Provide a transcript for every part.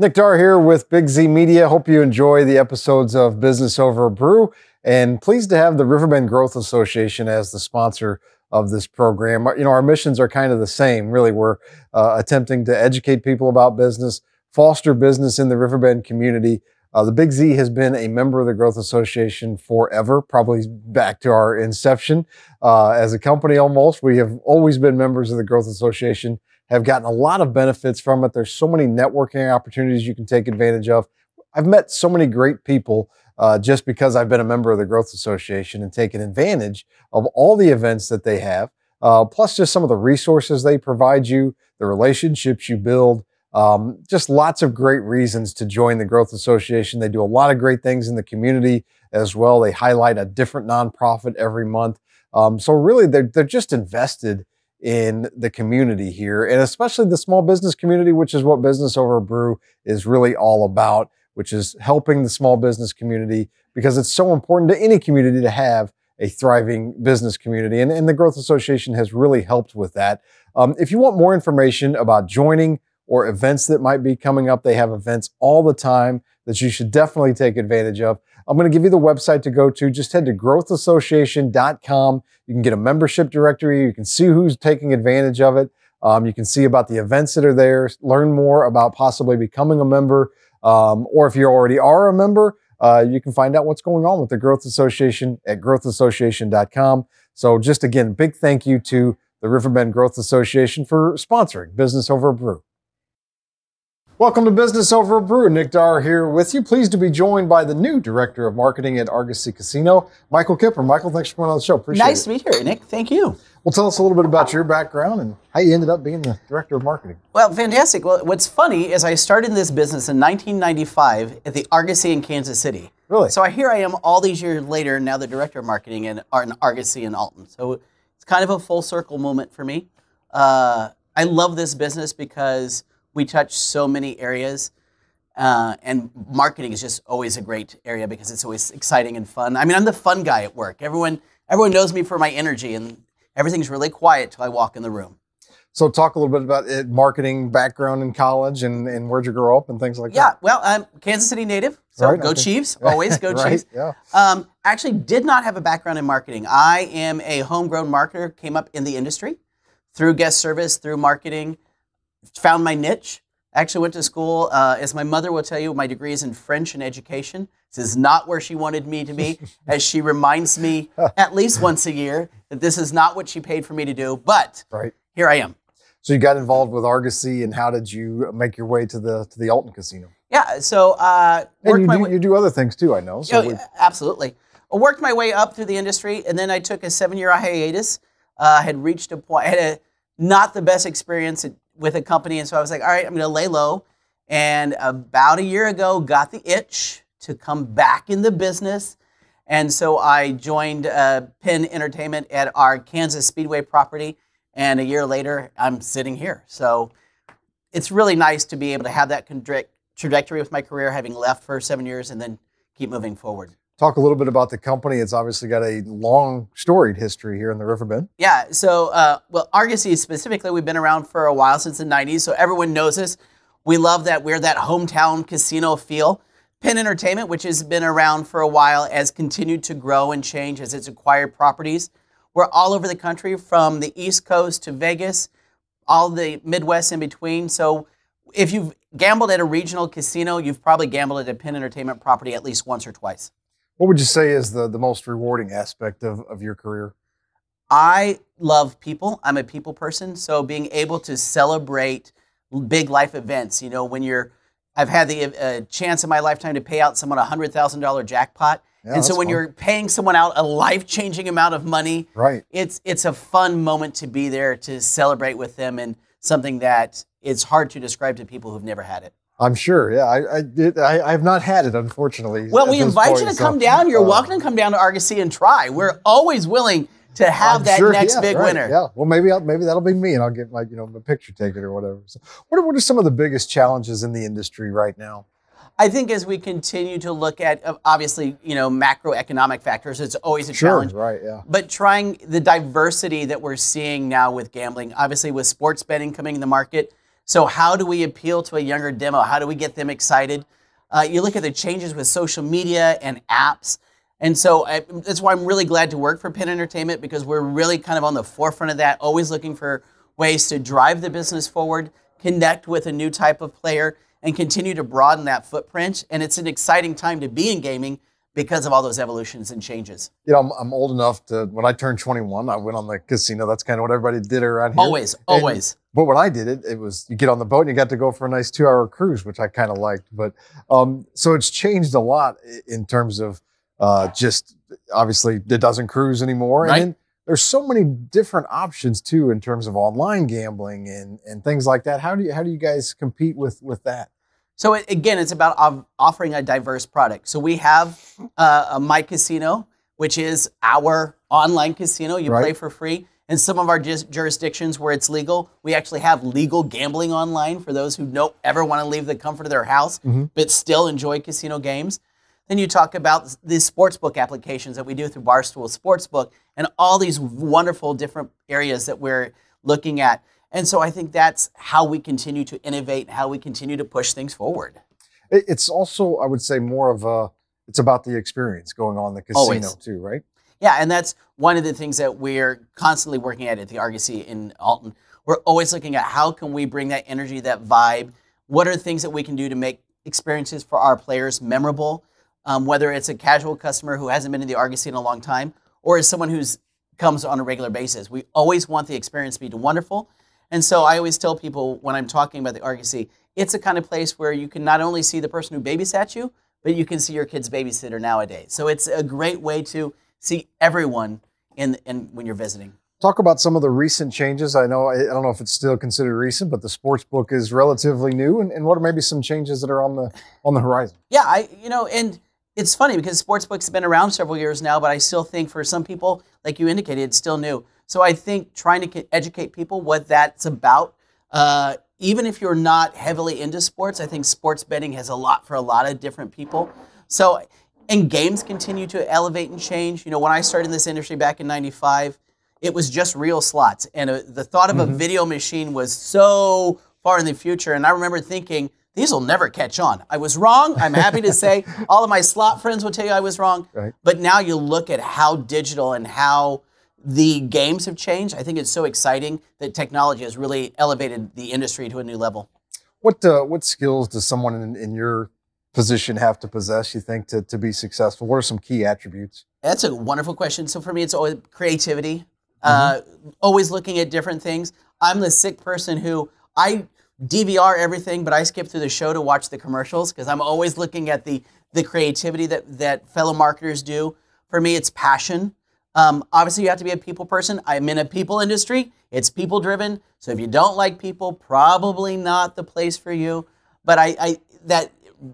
Nick Darr here with Big Z Media. Hope you enjoy the episodes of Business Over Brew and pleased to have the Riverbend Growth Association as the sponsor of this program. You know, our missions are kind of the same. Really, we're uh, attempting to educate people about business, foster business in the Riverbend community. Uh, the Big Z has been a member of the Growth Association forever, probably back to our inception uh, as a company almost. We have always been members of the Growth Association have gotten a lot of benefits from it. There's so many networking opportunities you can take advantage of. I've met so many great people uh, just because I've been a member of the Growth Association and taken advantage of all the events that they have, uh, plus just some of the resources they provide you, the relationships you build. Um, just lots of great reasons to join the Growth Association. They do a lot of great things in the community as well. They highlight a different nonprofit every month. Um, so really, they're they're just invested in the community here, and especially the small business community, which is what Business Over Brew is really all about, which is helping the small business community because it's so important to any community to have a thriving business community. And, and the Growth Association has really helped with that. Um, if you want more information about joining or events that might be coming up, they have events all the time that you should definitely take advantage of. I'm going to give you the website to go to. Just head to growthassociation.com. You can get a membership directory. You can see who's taking advantage of it. Um, you can see about the events that are there, learn more about possibly becoming a member. Um, or if you already are a member, uh, you can find out what's going on with the Growth Association at growthassociation.com. So, just again, big thank you to the Riverbend Growth Association for sponsoring Business Over Brew. Welcome to Business Over Brew. Nick Darr here with you. Pleased to be joined by the new Director of Marketing at Argosy Casino, Michael Kipper. Michael, thanks for coming on the show. Appreciate nice it. Nice to be here, Nick. Thank you. Well, tell us a little bit about your background and how you ended up being the Director of Marketing. Well, fantastic. Well, what's funny is I started this business in 1995 at the Argosy in Kansas City. Really? So here I am all these years later, now the Director of Marketing in, in Argosy in Alton. So it's kind of a full circle moment for me. Uh, I love this business because we touch so many areas. Uh, and marketing is just always a great area because it's always exciting and fun. I mean, I'm the fun guy at work. Everyone, everyone knows me for my energy, and everything's really quiet till I walk in the room. So, talk a little bit about it, marketing background in college and, and where'd you grow up and things like yeah, that. Yeah, well, I'm Kansas City native, so right, go okay. Chiefs. Always go right, Chiefs. Yeah. Um, actually, did not have a background in marketing. I am a homegrown marketer. Came up in the industry through guest service, through marketing. Found my niche I actually went to school, uh, as my mother will tell you, my degree is in French and education. This is not where she wanted me to be, as she reminds me at least once a year that this is not what she paid for me to do. But right. here I am. So you got involved with Argosy, and how did you make your way to the to the Alton Casino? Yeah, so uh, and you do, way- you do other things too, I know. So oh, absolutely. I worked my way up through the industry, and then I took a seven-year hiatus. Uh, had reached a point, I had a not the best experience at with a company. And so I was like, all right, I'm going to lay low. And about a year ago, got the itch to come back in the business. And so I joined uh, Penn Entertainment at our Kansas Speedway property. And a year later, I'm sitting here. So it's really nice to be able to have that trajectory with my career, having left for seven years and then keep moving forward talk a little bit about the company. It's obviously got a long storied history here in the Riverbend. Yeah. So, uh, well, Argosy specifically, we've been around for a while since the 90s, so everyone knows us. We love that we're that hometown casino feel. Penn Entertainment, which has been around for a while, has continued to grow and change as it's acquired properties. We're all over the country from the East Coast to Vegas, all the Midwest in between. So, if you've gambled at a regional casino, you've probably gambled at a Penn Entertainment property at least once or twice. What would you say is the, the most rewarding aspect of, of your career? I love people. I'm a people person. So being able to celebrate big life events, you know, when you're, I've had the uh, chance in my lifetime to pay out someone a $100,000 jackpot. Yeah, and so when fun. you're paying someone out a life-changing amount of money, right. it's it's a fun moment to be there to celebrate with them and something that it's hard to describe to people who've never had it. I'm sure. Yeah, I I, did, I, I have not had it, unfortunately. Well, we invite point, you to so, come down. You're uh, welcome to come down to Argosy and try. We're always willing to have I'm that sure, next yeah, big right, winner. Yeah. Well, maybe I'll, maybe that'll be me, and I'll get my you know a picture taken or whatever. So, what are, what are some of the biggest challenges in the industry right now? I think as we continue to look at uh, obviously you know macroeconomic factors, it's always a sure, challenge. Right. Yeah. But trying the diversity that we're seeing now with gambling, obviously with sports betting coming in the market So, how do we appeal to a younger demo? How do we get them excited? Uh, you look at the changes with social media and apps. And so I, that's why I'm really glad to work for Penn Entertainment because we're really kind of on the forefront of that, always looking for ways to drive the business forward, connect with a new type of player, and continue to broaden that footprint. And it's an exciting time to be in gaming because of all those evolutions and changes. You know, I'm, I'm old enough to, when I turned 21, I went on the casino. That's kind of what everybody did around here. Always, always. And, but when I did it, it was you get on the boat and you got to go for a nice two hour cruise, which I kind of liked. But um, so it's changed a lot in terms of uh, just obviously it doesn't cruise anymore. Right. And then there's so many different options too in terms of online gambling and, and things like that. How do you how do you guys compete with with that? So it, again, it's about offering a diverse product. So we have uh, a My Casino, which is our online casino. You right. play for free. In some of our jurisdictions where it's legal, we actually have legal gambling online for those who don't ever want to leave the comfort of their house, mm-hmm. but still enjoy casino games. Then you talk about the sportsbook applications that we do through Barstool Sportsbook and all these wonderful different areas that we're looking at. And so I think that's how we continue to innovate, how we continue to push things forward. It's also, I would say, more of a, it's about the experience going on the casino Always. too, right? Yeah, and that's one of the things that we're constantly working at at the Argosy in Alton. We're always looking at how can we bring that energy, that vibe. What are the things that we can do to make experiences for our players memorable? um, whether it's a casual customer who hasn't been to the Argosy in a long time or is someone who's comes on a regular basis. We always want the experience to be wonderful. And so I always tell people when I'm talking about the Argosy, it's a kind of place where you can not only see the person who babysat you, but you can see your kid's babysitter nowadays. So it's a great way to see everyone in, in when you're visiting. Talk about some of the recent changes. I know I don't know if it's still considered recent, but the sports book is relatively new. And, and what are maybe some changes that are on the on the horizon? Yeah, I you know, and it's funny because sportsbooks have been around several years now, but I still think for some people, like you indicated, it's still new. So I think trying to educate people what that's about, uh, even if you're not heavily into sports, I think sports betting has a lot for a lot of different people. So, and games continue to elevate and change. You know, when I started in this industry back in '95, it was just real slots, and uh, the thought of mm-hmm. a video machine was so far in the future. And I remember thinking these will never catch on. I was wrong. I'm happy to say all of my slot friends will tell you I was wrong. Right. But now you look at how digital and how the games have changed. I think it's so exciting that technology has really elevated the industry to a new level. What uh, what skills does someone in, in your position have to possess? You think to to be successful? What are some key attributes? That's a wonderful question. So for me, it's always creativity. Mm-hmm. Uh, always looking at different things. I'm the sick person who I DVR everything, but I skip through the show to watch the commercials because I'm always looking at the the creativity that that fellow marketers do. For me, it's passion. Um, obviously, you have to be a people person. I'm in a people industry. It's people driven. So if you don't like people, probably not the place for you. But I, I that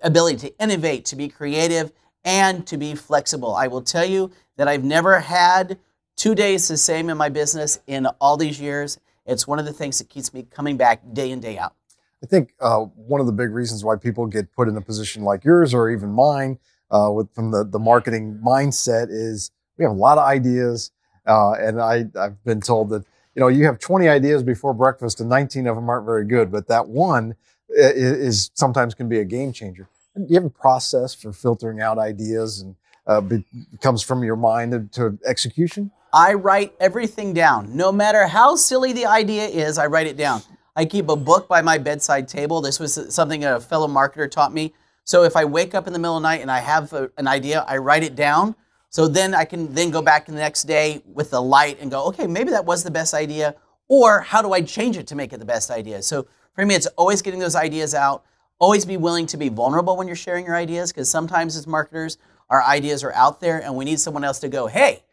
ability to innovate, to be creative, and to be flexible. I will tell you that I've never had two days the same in my business in all these years. It's one of the things that keeps me coming back day in, day out. I think uh, one of the big reasons why people get put in a position like yours or even mine uh, with from the, the marketing mindset is we have a lot of ideas. Uh, and I, I've been told that, you know, you have 20 ideas before breakfast and 19 of them aren't very good, but that one is, sometimes can be a game changer. Do you have a process for filtering out ideas and uh, be, comes from your mind to execution? I write everything down. No matter how silly the idea is, I write it down. I keep a book by my bedside table. This was something a fellow marketer taught me. So if I wake up in the middle of the night and I have a, an idea, I write it down. So then I can then go back the next day with the light and go, okay, maybe that was the best idea. Or how do I change it to make it the best idea? So for me, it's always getting those ideas out. Always be willing to be vulnerable when you're sharing your ideas because sometimes as marketers, our ideas are out there and we need someone else to go, hey,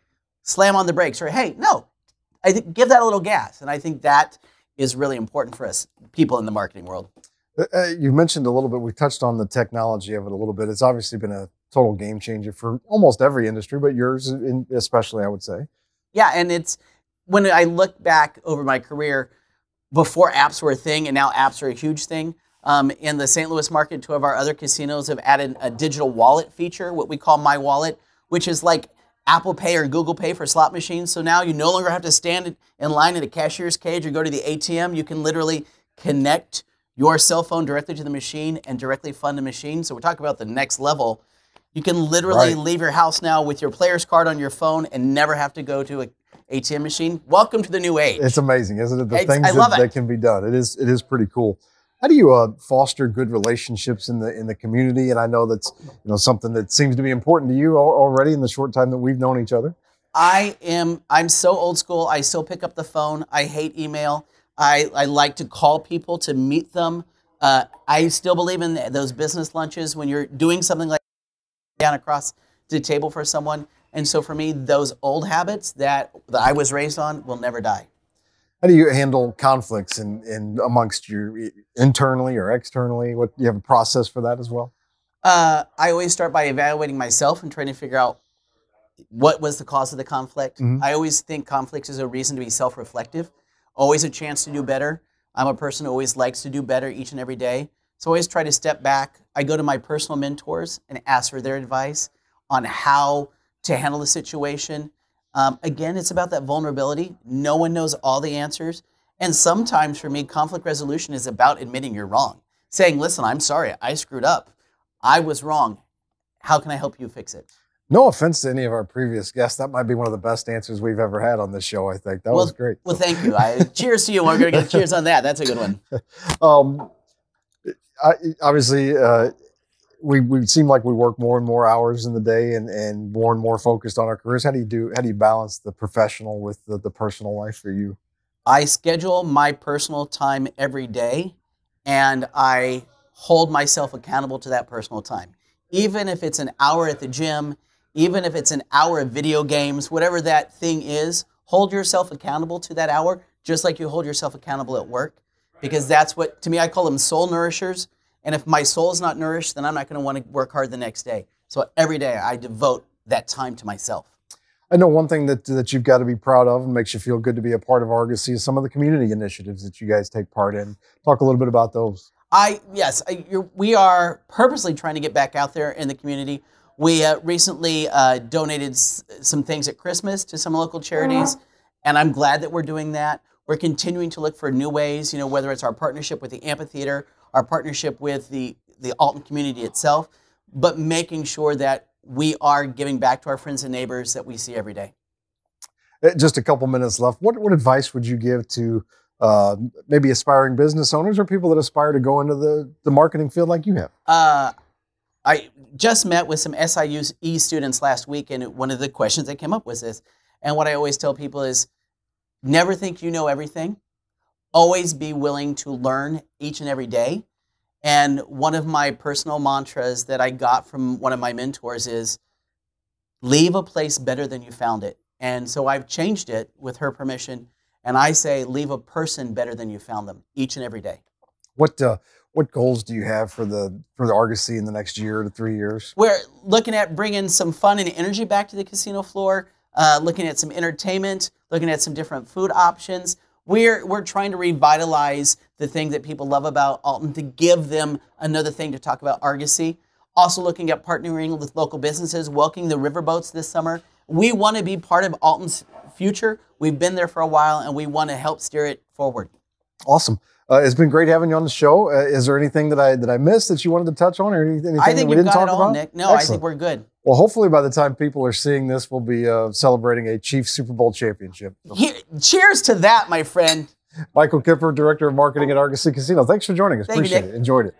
slam on the brakes or hey, no, I think give that a little gas. And I think that is really important for us people in the marketing world. Uh, uh, you mentioned a little bit. We touched on the technology of it a little bit. It's obviously been a total game changer for almost every industry, but yours in, especially, I would say. Yeah, and it's when I look back over my career before apps were a thing, and now apps are a huge thing. Um, in the St. Louis market, two of our other casinos have added a digital wallet feature, what we call My Wallet, which is like Apple Pay or Google Pay for slot machines. So now you no longer have to stand in line at a cashier's cage or go to the ATM. You can literally connect your cell phone directly to the machine and directly fund the machine. So we're talking about the next level. You can literally Right. leave your house now with your player's card on your phone and never have to go to a ATM machine. Welcome to the new age. It's amazing, isn't it? The It's- things that, that can be done. It is it is pretty cool. How do you uh, foster good relationships in the in the community? And I know that's you know something that seems to be important to you already in the short time that we've known each other. I am I'm so old school. I still pick up the phone. I hate email. I, I like to call people to meet them. Uh, I still believe in those business lunches when you're doing something like down across the table for someone. And so for me, those old habits that, that I was raised on will never die. How do you handle conflicts in, in amongst you internally or externally? What do you have a process for that as well? Uh, I always start by evaluating myself and trying to figure out what was the cause of the conflict. Mhm. I always think conflicts is a reason to be self reflective, always a chance to do better. I'm a person who always likes to do better each and every day. So I always try to step back. I go to my personal mentors and ask for their advice on how to handle the situation. Um, again, it's about that vulnerability. No one knows all the answers. And sometimes for me, conflict resolution is about admitting you're wrong, saying, listen, I'm sorry, I screwed up. I was wrong. How can I help you fix it? No offense to any of our previous guests, that might be one of the best answers we've ever had on this show. I think that was great. Well, thank you. I, cheers to you. We're going to get cheers on that. That's a good one. Um, I, obviously, uh, we we seem like we work more and more hours in the day, and and more and more focused on our careers. How do you do? How do you balance the professional with the, the personal life for you? I schedule my personal time every day and I hold myself accountable to that personal time. Even if it's an hour at the gym, even if it's an hour of video games, whatever that thing is, hold yourself accountable to that hour, just like you hold yourself accountable at work. Because that's what, to me, I call them soul nourishers. And if my soul is not nourished, then I'm not going to want to work hard the next day. So every day I devote that time to myself. I know one thing that that you've got to be proud of and makes you feel good to be a part of Argosy is some of the community initiatives that you guys take part in. Talk a little bit about those. I yes, I, you're, we are purposely trying to get back out there in the community. We uh, recently uh, donated s- some things at Christmas to some local charities, and I'm glad that we're doing that. We're continuing to look for new ways, you know, whether it's our partnership with the amphitheater, our partnership with the the Alton community itself, but making sure that we are giving back to our friends and neighbors that we see every day. Uh, Just a couple minutes left. What what advice would you give to uh, maybe aspiring business owners or people that aspire to go into the the marketing field like you have? Uh, I just met with some SIU E students last week, and one of the questions that came up was this. And what I always tell people is never think you know everything. Always be willing to learn each and every day. And one of my personal mantras that I got from one of my mentors is leave a place better than you found it. And so I've changed it with her permission. And I say, leave a person better than you found them each and every day. What uh, what goals do you have for the for the Argosy in the next year to three years? We're looking at bringing some fun and energy back to the casino floor, uh, looking at some entertainment, looking at some different food options. We're, we're trying to revitalize the thing that people love about Alton to give them another thing to talk about Argosy. Also looking at partnering with local businesses, welcoming the riverboats this summer. We want to be part of Alton's future. We've been there for a while and we want to help steer it forward. Awesome. Uh, it's been great having you on the show. Uh, is there anything that I that I missed that you wanted to touch on, or anything, anything I that we didn't got talk it all, about? Nick. No, I think we're good. Well, hopefully by the time people are seeing this, we'll be uh, celebrating a Chiefs Super Bowl championship. Here, cheers to that, my friend. Michael Kipper, Director of Marketing at Argosy Casino. Thanks for joining us. Thank you, Appreciate Nick. it. Enjoyed it.